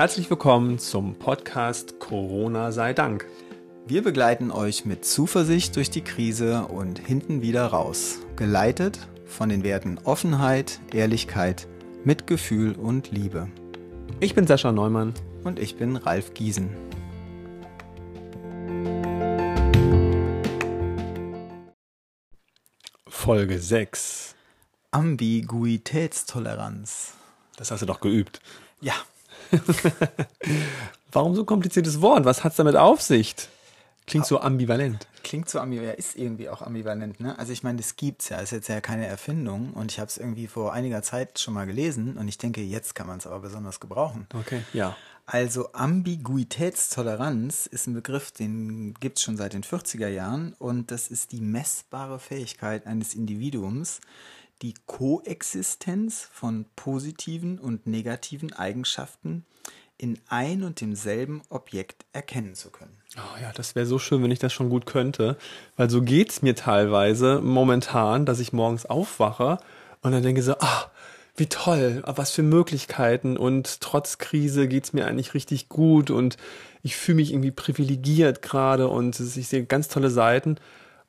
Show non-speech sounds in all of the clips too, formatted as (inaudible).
Herzlich willkommen zum Podcast Corona sei Dank. Wir begleiten euch mit Zuversicht durch die Krise und hinten wieder raus, geleitet von den Werten Offenheit, Ehrlichkeit, Mitgefühl und Liebe. Ich bin Sascha Neumann. Und ich bin Ralf Giesen. Folge 6. Ambiguitätstoleranz. Das hast du doch geübt. Ja. (laughs) Warum so kompliziertes Wort? Was hat's damit auf sich? Klingt so ambivalent. Klingt so ambivalent, ist irgendwie auch ambivalent, ne? Also ich meine, das gibt's ja, ist jetzt ja keine Erfindung und ich habe es irgendwie vor einiger Zeit schon mal gelesen und ich denke, jetzt kann man es aber besonders gebrauchen. Okay, ja. Also Ambiguitätstoleranz ist ein Begriff, den gibt's schon seit den 40er Jahren und das ist die messbare Fähigkeit eines Individuums, die Koexistenz von positiven und negativen Eigenschaften in ein und demselben Objekt erkennen zu können. Oh ja, das wäre so schön, wenn ich das schon gut könnte, weil so geht's mir teilweise momentan, dass ich morgens aufwache und dann denke so, ah, wie toll, was für Möglichkeiten. Und trotz Krise geht's mir eigentlich richtig gut und ich fühle mich irgendwie privilegiert gerade und ich sehe ganz tolle Seiten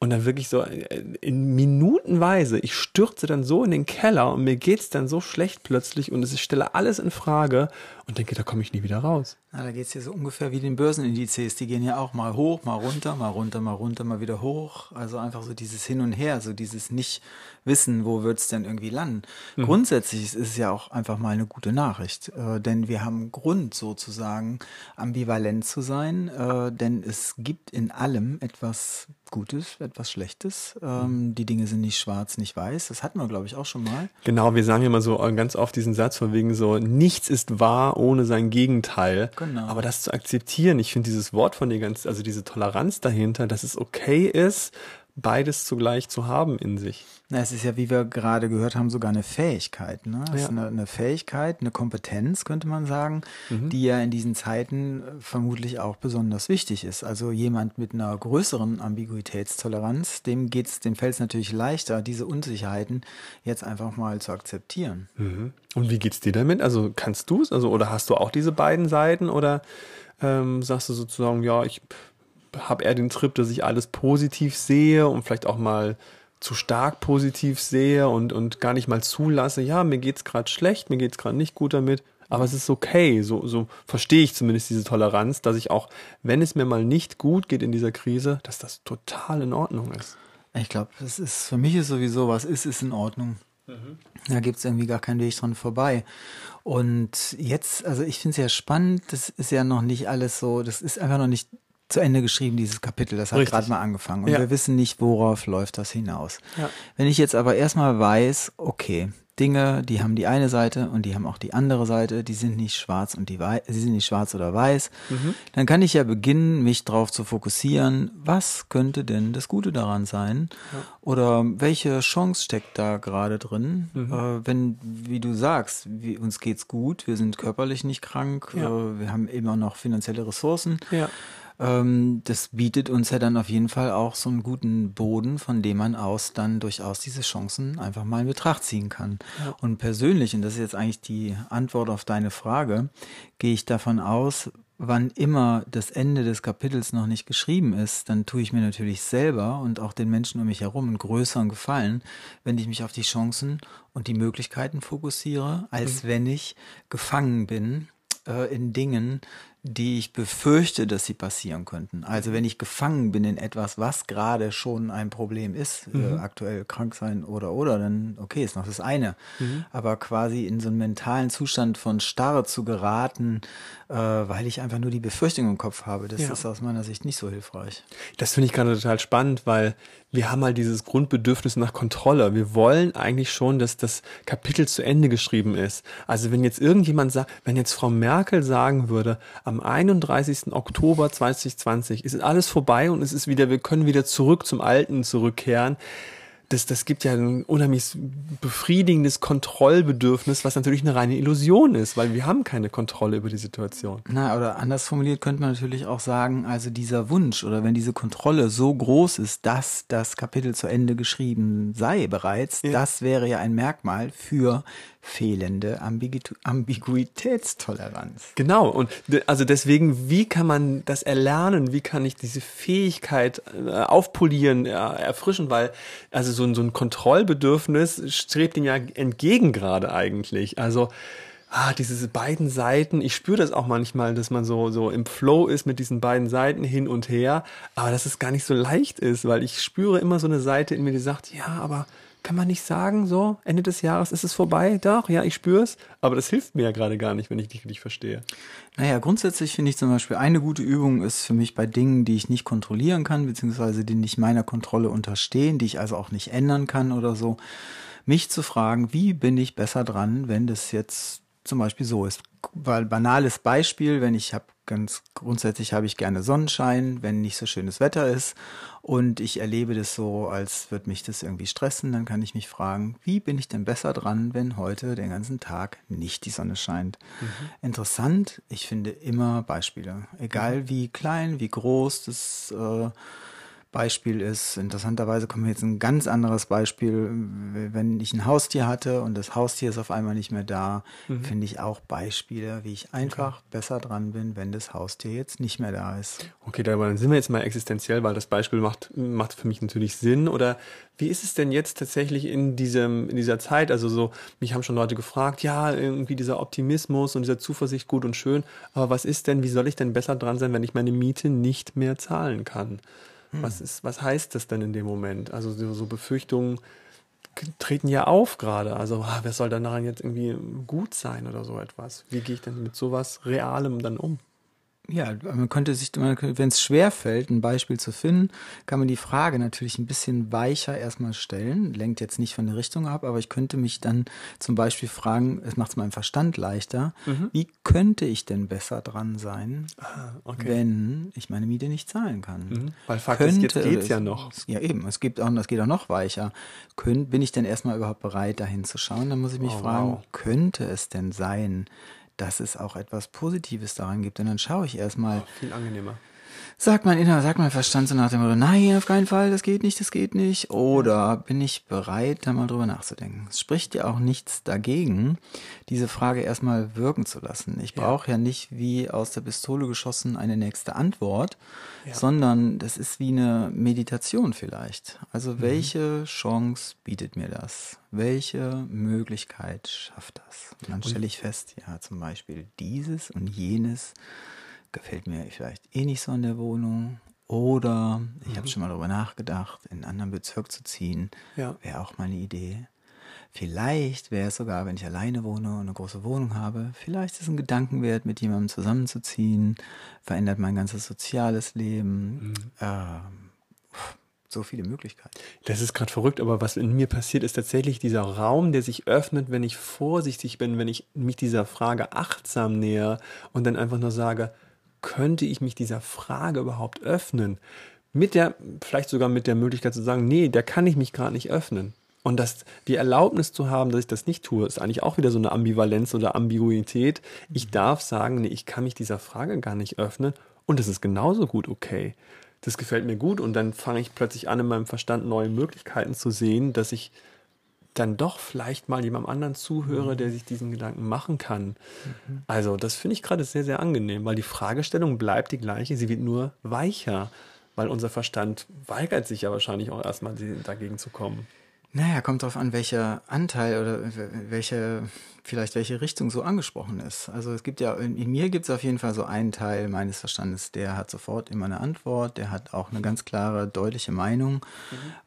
und dann wirklich so äh, in Minutenweise, ich stürze dann so in den Keller und mir geht's dann so schlecht plötzlich und ich stelle alles in Frage und denke, da komme ich nie wieder raus. Na, da geht's ja so ungefähr wie den Börsenindizes. Die gehen ja auch mal hoch, mal runter, mal runter, mal runter, mal wieder hoch. Also einfach so dieses Hin und Her, so dieses nicht wissen, wo wird's denn irgendwie landen. Mhm. Grundsätzlich ist es ja auch einfach mal eine gute Nachricht, äh, denn wir haben Grund sozusagen ambivalent zu sein, äh, denn es gibt in allem etwas Gutes, etwas Schlechtes. Ähm, die Dinge sind nicht schwarz, nicht weiß. Das hatten wir, glaube ich, auch schon mal. Genau, wir sagen immer so ganz oft diesen Satz von wegen so, nichts ist wahr ohne sein Gegenteil. Genau. Aber das zu akzeptieren, ich finde dieses Wort von dir ganz, also diese Toleranz dahinter, dass es okay ist, beides zugleich zu haben in sich. Na, es ist ja, wie wir gerade gehört haben, sogar eine Fähigkeit. Ne? Es ja. ist eine, eine, Fähigkeit, eine Kompetenz, könnte man sagen, mhm. die ja in diesen Zeiten äh, vermutlich auch besonders wichtig ist. Also jemand mit einer größeren Ambiguitätstoleranz, dem geht's, dem fällt es natürlich leichter, diese Unsicherheiten jetzt einfach mal zu akzeptieren. Mhm. Und wie geht's dir damit? Also kannst du es? Also oder hast du auch diese beiden Seiten oder ähm, sagst du sozusagen, ja, ich habe eher den Trip, dass ich alles positiv sehe und vielleicht auch mal zu stark positiv sehe und, und gar nicht mal zulasse, ja, mir geht's gerade schlecht, mir geht's gerade nicht gut damit, aber es ist okay, so, so verstehe ich zumindest diese Toleranz, dass ich auch, wenn es mir mal nicht gut geht in dieser Krise, dass das total in Ordnung ist. Ich glaube, das ist, für mich ist sowieso, was ist, ist in Ordnung. Mhm. Da gibt's irgendwie gar keinen Weg dran vorbei. Und jetzt, also ich finde es ja spannend, das ist ja noch nicht alles so, das ist einfach noch nicht zu Ende geschrieben, dieses Kapitel. Das hat gerade mal angefangen. Und ja. wir wissen nicht, worauf läuft das hinaus. Ja. Wenn ich jetzt aber erstmal weiß, okay, Dinge, die haben die eine Seite und die haben auch die andere Seite, die sind nicht schwarz und die weiß, sie sind nicht schwarz oder weiß, mhm. dann kann ich ja beginnen, mich darauf zu fokussieren, was könnte denn das Gute daran sein? Ja. Oder welche Chance steckt da gerade drin? Mhm. Äh, wenn, wie du sagst, wie, uns geht's gut, wir sind körperlich nicht krank, ja. äh, wir haben immer noch finanzielle Ressourcen. Ja ähm, das bietet uns ja dann auf jeden Fall auch so einen guten Boden, von dem man aus dann durchaus diese Chancen einfach mal in Betracht ziehen kann. Ja. Und persönlich, und das ist jetzt eigentlich die Antwort auf deine Frage, gehe ich davon aus, wann immer das Ende des Kapitels noch nicht geschrieben ist, dann tue ich mir natürlich selber und auch den Menschen um mich herum einen größeren Gefallen, wenn ich mich auf die Chancen und die Möglichkeiten fokussiere, als mhm. wenn ich gefangen bin äh, in Dingen, die ich befürchte, dass sie passieren könnten. Also wenn ich gefangen bin in etwas, was gerade schon ein Problem ist, äh, mhm. äh, aktuell krank sein oder oder, dann okay, ist noch das eine. Mhm. Aber quasi in so einen mentalen Zustand von Starre zu geraten, äh, weil ich einfach nur die Befürchtung im Kopf habe, das ja. ist aus meiner Sicht nicht so hilfreich. Das finde ich gerade total spannend, weil wir haben halt dieses Grundbedürfnis nach Kontrolle. Wir wollen eigentlich schon, dass das Kapitel zu Ende geschrieben ist. Also wenn jetzt irgendjemand sagt, wenn jetzt Frau Merkel sagen würde, am 31. Oktober 2020 ist alles vorbei und es ist wieder, wir können wieder zurück zum Alten zurückkehren, das, das gibt ja ein unheimlich befriedigendes Kontrollbedürfnis, was natürlich eine reine Illusion ist, weil wir haben keine Kontrolle über die Situation. Na, oder anders formuliert könnte man natürlich auch sagen, also dieser Wunsch oder wenn diese Kontrolle so groß ist, dass das Kapitel zu Ende geschrieben sei bereits, ja. das wäre ja ein Merkmal für fehlende Ambigu Ambiguitätstoleranz. Genau, und also deswegen, wie kann man das erlernen? Wie kann ich diese Fähigkeit äh, aufpolieren, äh, erfrischen? Weil, also so ein, so ein Kontrollbedürfnis strebt ihm ja entgegen gerade eigentlich. Also, ah, diese beiden Seiten, ich spüre das auch manchmal, dass man so, so im Flow ist mit diesen beiden Seiten hin und her, aber dass es gar nicht so leicht ist, weil ich spüre immer so eine Seite in mir, die sagt, ja, aber kann man nicht sagen, so, Ende des Jahres ist es vorbei? Doch, ja, ich spüre es. Aber das hilft mir ja gerade gar nicht, wenn ich dich richtig verstehe. Naja, grundsätzlich finde ich zum Beispiel, eine gute Übung ist für mich bei Dingen, die ich nicht kontrollieren kann, beziehungsweise die nicht meiner Kontrolle unterstehen, die ich also auch nicht ändern kann oder so, mich zu fragen, wie bin ich besser dran, wenn das jetzt zum Beispiel so ist. Weil banales Beispiel, wenn ich habe ganz grundsätzlich habe ich gerne Sonnenschein, wenn nicht so schönes Wetter ist und ich erlebe das so, als würde mich das irgendwie stressen, dann kann ich mich fragen, wie bin ich denn besser dran, wenn heute den ganzen Tag nicht die Sonne scheint? Mhm. Interessant, ich finde immer Beispiele, egal mhm. wie klein, wie groß das äh, Beispiel ist. Interessanterweise kommt mir jetzt ein ganz anderes Beispiel. Wenn ich ein Haustier hatte und das Haustier ist auf einmal nicht mehr da, mhm. finde ich auch Beispiele, wie ich einfach okay. besser dran bin, wenn das Haustier jetzt nicht mehr da ist. Okay, dann sind wir jetzt mal existenziell, weil das Beispiel macht, macht für mich natürlich Sinn. Oder wie ist es denn jetzt tatsächlich in diesem, in dieser Zeit? Also so, mich haben schon Leute gefragt, ja, irgendwie dieser Optimismus und dieser Zuversicht gut und schön. Aber was ist denn, wie soll ich denn besser dran sein, wenn ich meine Miete nicht mehr zahlen kann? Hm. Was, ist, was heißt das denn in dem Moment? Also so, so Befürchtungen treten ja auf gerade. Also, ah, wer soll dann daran jetzt irgendwie gut sein oder so etwas? Wie gehe ich denn mit sowas Realem dann um? Ja, man könnte sich, wenn es schwer fällt, ein Beispiel zu finden, kann man die Frage natürlich ein bisschen weicher erstmal stellen. Lenkt jetzt nicht von der Richtung ab, aber ich könnte mich dann zum Beispiel fragen, es macht es meinem Verstand leichter, mhm. wie könnte ich denn besser dran sein, ah, okay. wenn ich meine Miete nicht zahlen kann? Mhm. Weil Fakt könnte, ist, jetzt geht's ja noch. Ja, eben, es gibt auch, das geht auch noch weicher. Könnt, bin ich denn erstmal überhaupt bereit, dahin zu schauen? Dann muss ich mich oh, fragen, wow. könnte es denn sein, dass es auch etwas Positives daran gibt. Und dann schaue ich erstmal. Oh, viel angenehmer. Sagt mein Inner, sagt mein Verstand so nach dem Motto, nein, auf keinen Fall, das geht nicht, das geht nicht. Oder bin ich bereit, da mal drüber nachzudenken? Es spricht ja auch nichts dagegen, diese Frage erstmal wirken zu lassen. Ich brauche ja. nicht wie aus der Pistole geschossen eine nächste Antwort, ja. sondern das ist wie eine Meditation vielleicht. Also mhm. welche Chance bietet mir das? Welche Möglichkeit schafft das? Und dann stelle ich fest, ja, zum Beispiel dieses und jenes gefällt mir vielleicht eh nicht so in der Wohnung. Oder ich mhm. habe schon mal darüber nachgedacht, in einen anderen Bezirk zu ziehen. Ja. Wäre auch mal eine Idee. Vielleicht wäre es sogar, wenn ich alleine wohne und eine große Wohnung habe, vielleicht ist es ein Gedankenwert, mit jemandem zusammenzuziehen, verändert mein ganzes soziales Leben. Mhm. Ähm, so viele Möglichkeiten. Das ist gerade verrückt, aber was in mir passiert, ist tatsächlich dieser Raum, der sich öffnet, wenn ich vorsichtig bin, wenn ich mich dieser Frage achtsam näher und dann einfach nur sage, könnte ich mich dieser Frage überhaupt öffnen? Mit der, vielleicht sogar mit der Möglichkeit zu sagen, nee, da kann ich mich gerade nicht öffnen. Und das, die Erlaubnis zu haben, dass ich das nicht tue, ist eigentlich auch wieder so eine Ambivalenz oder Ambiguität. Ich mhm. darf sagen, nee, ich kann mich dieser Frage gar nicht öffnen und das ist genauso gut okay. Das gefällt mir gut und dann fange ich plötzlich an, in meinem Verstand neue Möglichkeiten zu sehen, dass ich dann doch vielleicht mal jemandem anderen zuhöre, der sich diesen Gedanken machen kann. Mhm. Also das finde ich gerade sehr, sehr angenehm, weil die Fragestellung bleibt die gleiche, sie wird nur weicher, weil unser Verstand weigert sich ja wahrscheinlich auch erstmal dagegen zu kommen. Naja, kommt darauf an, welcher Anteil oder welche, vielleicht welche Richtung so angesprochen ist. Also es gibt ja, in, in mir gibt es auf jeden Fall so einen Teil meines Verstandes, der hat sofort immer eine Antwort, der hat auch eine ganz klare, deutliche Meinung,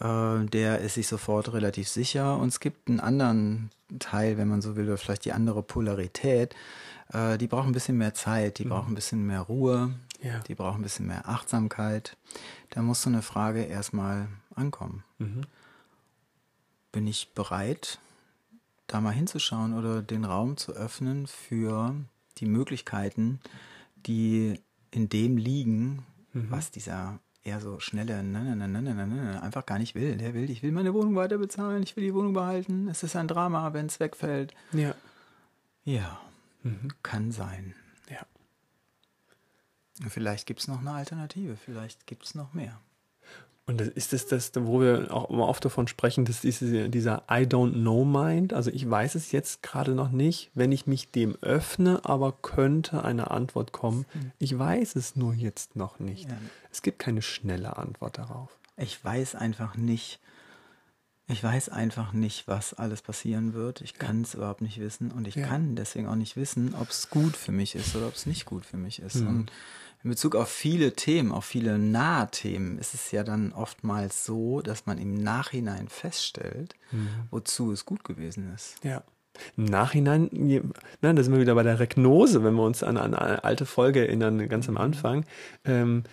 mhm. äh, der ist sich sofort relativ sicher. Und es gibt einen anderen Teil, wenn man so will, oder vielleicht die andere Polarität, äh, die braucht ein bisschen mehr Zeit, die mhm. braucht ein bisschen mehr Ruhe, ja. die braucht ein bisschen mehr Achtsamkeit. Da muss so eine Frage erstmal ankommen. Mhm bin ich bereit, da mal hinzuschauen oder den Raum zu öffnen für die Möglichkeiten, die in dem liegen, mhm. was dieser eher so schnelle ne, ne, ne, ne, ne, ne, einfach gar nicht will. Der will, ich will meine Wohnung weiter bezahlen, ich will die Wohnung behalten. Es ist ein Drama, wenn es wegfällt. Ja. Ja, mhm. kann sein. Ja. Vielleicht gibt es noch eine Alternative, vielleicht gibt es noch mehr. Und ist es das, wo wir auch immer oft davon sprechen, dass diese, dieser I don't know Mind, also ich weiß es jetzt gerade noch nicht, wenn ich mich dem öffne, aber könnte eine Antwort kommen. Hm. Ich weiß es nur jetzt noch nicht. Ja. Es gibt keine schnelle Antwort darauf. Ich weiß einfach nicht, ich weiß einfach nicht, was alles passieren wird. Ich kann es überhaupt nicht wissen und ich ja. kann deswegen auch nicht wissen, ob es gut für mich ist oder ob es nicht gut für mich ist. Mhm. Und in Bezug auf viele Themen, auf viele nahe Themen, ist es ja dann oftmals so, dass man im Nachhinein feststellt, mhm. wozu es gut gewesen ist. Ja. Im Nachhinein, na, da sind wir wieder bei der Regnose, wenn wir uns an, an eine alte Folge erinnern, ganz am mhm. Anfang. Ähm,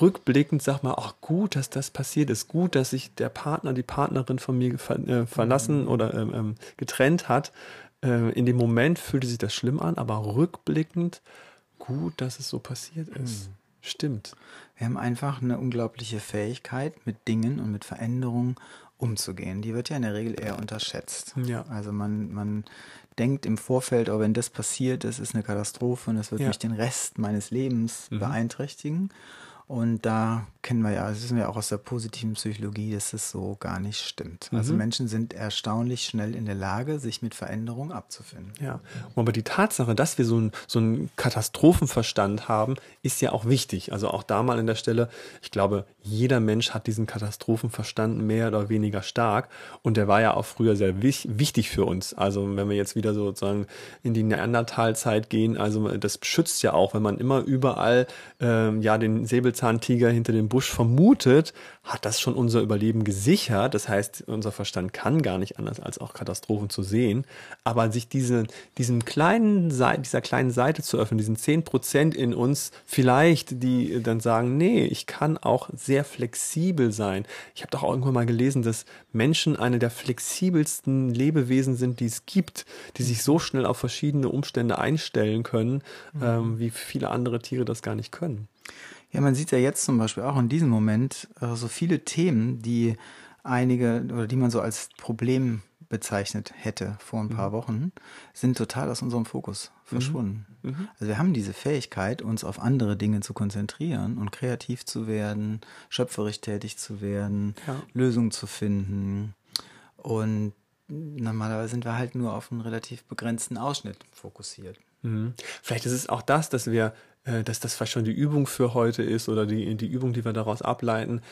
rückblickend sagt man, ach gut, dass das passiert ist, gut, dass sich der Partner, die Partnerin von mir ver, äh, verlassen mhm. oder ähm, ähm, getrennt hat. Äh, in dem Moment fühlte sich das schlimm an, aber rückblickend gut, dass es so passiert ist. Mhm. Stimmt. Wir haben einfach eine unglaubliche Fähigkeit, mit Dingen und mit Veränderungen umzugehen. Die wird ja in der Regel eher unterschätzt. Ja. Also man, man denkt im Vorfeld, oh, wenn das passiert, das ist eine Katastrophe und das wird ja. mich den Rest meines Lebens mhm. beeinträchtigen. Und da kennen wir ja, das wissen wir auch aus der positiven Psychologie, dass es so gar nicht stimmt. Also mhm. Menschen sind erstaunlich schnell in der Lage, sich mit Veränderungen abzufinden. Ja, aber die Tatsache, dass wir so, ein, so einen Katastrophenverstand haben, ist ja auch wichtig. Also auch da mal an der Stelle, ich glaube, jeder Mensch hat diesen Katastrophenverstand mehr oder weniger stark. Und der war ja auch früher sehr wichtig für uns. Also wenn wir jetzt wieder sozusagen in die Neandertalzeit gehen, also das schützt ja auch, wenn man immer überall ähm, ja den Säbelzahntiger Säbelzahntiger hinter dem Busch vermutet, hat das schon unser Überleben gesichert. Das heißt, unser Verstand kann gar nicht anders, als auch Katastrophen zu sehen. Aber sich diese, diesem kleinen, dieser kleinen Seite zu öffnen, diesen zehn Prozent in uns vielleicht, die dann sagen, nee, ich kann auch sehr flexibel sein. Ich habe doch auch irgendwann mal gelesen, dass Menschen eine der flexibelsten Lebewesen sind, die es gibt, die sich so schnell auf verschiedene Umstände einstellen können, mhm. ähm, wie viele andere Tiere das gar nicht können. Ja, man sieht ja jetzt zum Beispiel auch in diesem Moment äh, so viele Themen, die einige oder die man so als Problem bezeichnet hätte vor ein paar mhm. Wochen, sind total aus unserem Fokus mhm. verschwunden. Mhm. Also wir haben diese Fähigkeit, uns auf andere Dinge zu konzentrieren und kreativ zu werden, schöpferisch tätig zu werden, ja. Lösungen zu finden. Und normalerweise sind wir halt nur auf einen relativ begrenzten Ausschnitt fokussiert. Mhm. Vielleicht ist es auch das, dass wir äh, dass das vielleicht schon die Übung für heute ist oder die, die Übung, die wir daraus ableiten.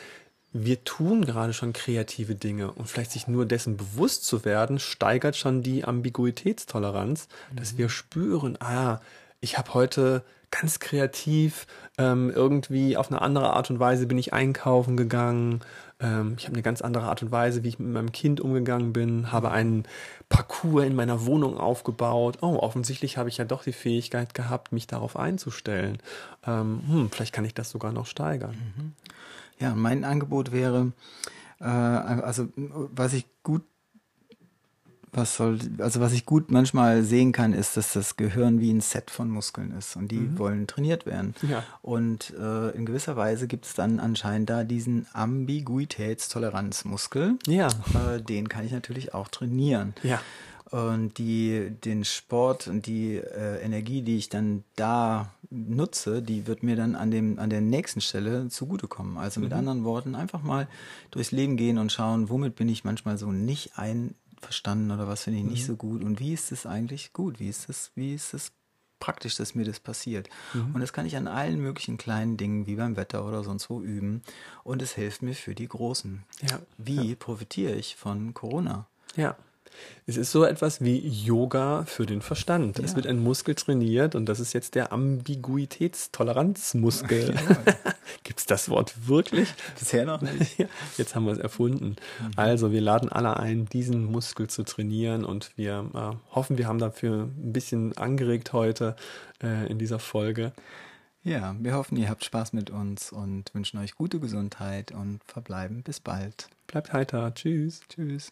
Wir tun gerade schon kreative Dinge und vielleicht sich nur dessen bewusst zu werden, steigert schon die Ambiguitätstoleranz, mhm. dass wir spüren, ah, ich habe heute ganz kreativ ähm, irgendwie auf eine andere Art und Weise bin ich einkaufen gegangen ähm, ich habe eine ganz andere Art und Weise, wie ich mit meinem Kind umgegangen bin, habe einen Parcours in meiner Wohnung aufgebaut. Oh, offensichtlich habe ich ja doch die Fähigkeit gehabt, mich darauf einzustellen. Ähm, hm, vielleicht kann ich das sogar noch steigern. Mhm. Ja, mein Angebot wäre, äh, also was ich gut was soll, also was ich gut manchmal sehen kann, ist, dass das Gehirn wie ein Set von Muskeln ist und die mhm. wollen trainiert werden. Ja. Und äh, in gewisser Weise gibt es dann anscheinend da diesen Ambiguitätstoleranzmuskel. Ja. Äh, den kann ich natürlich auch trainieren. Ja. Und die, den Sport und die äh, Energie, die ich dann da nutze, die wird mir dann an, dem, an der nächsten Stelle zugutekommen. Also mit mhm. anderen Worten, einfach mal durchs Leben gehen und schauen, womit bin ich manchmal so nicht ein verstanden oder was finde ich nicht mhm. so gut und wie ist es eigentlich gut? Wie ist es, wie ist es praktisch, dass mir das passiert? Mhm. Und das kann ich an allen möglichen kleinen Dingen wie beim Wetter oder sonst wo üben und es hilft mir für die großen. Ja. Wie ja. profitiere ich von Corona? Ja. Es ist so etwas wie Yoga für den Verstand. Ja. Es wird ein Muskel trainiert und das ist jetzt der Ambiguitätstoleranzmuskel. Ja. (laughs) Gibt es das Wort wirklich? Bisher noch nicht. (laughs) Jetzt haben wir es erfunden. Mhm. Also wir laden alle ein, diesen Muskel zu trainieren und wir äh, hoffen, wir haben dafür ein bisschen angeregt heute äh, in dieser Folge. Ja, wir hoffen, ihr habt Spaß mit uns und wünschen euch gute Gesundheit und verbleiben bis bald. Bleibt heiter. Tschüss. Tschüss.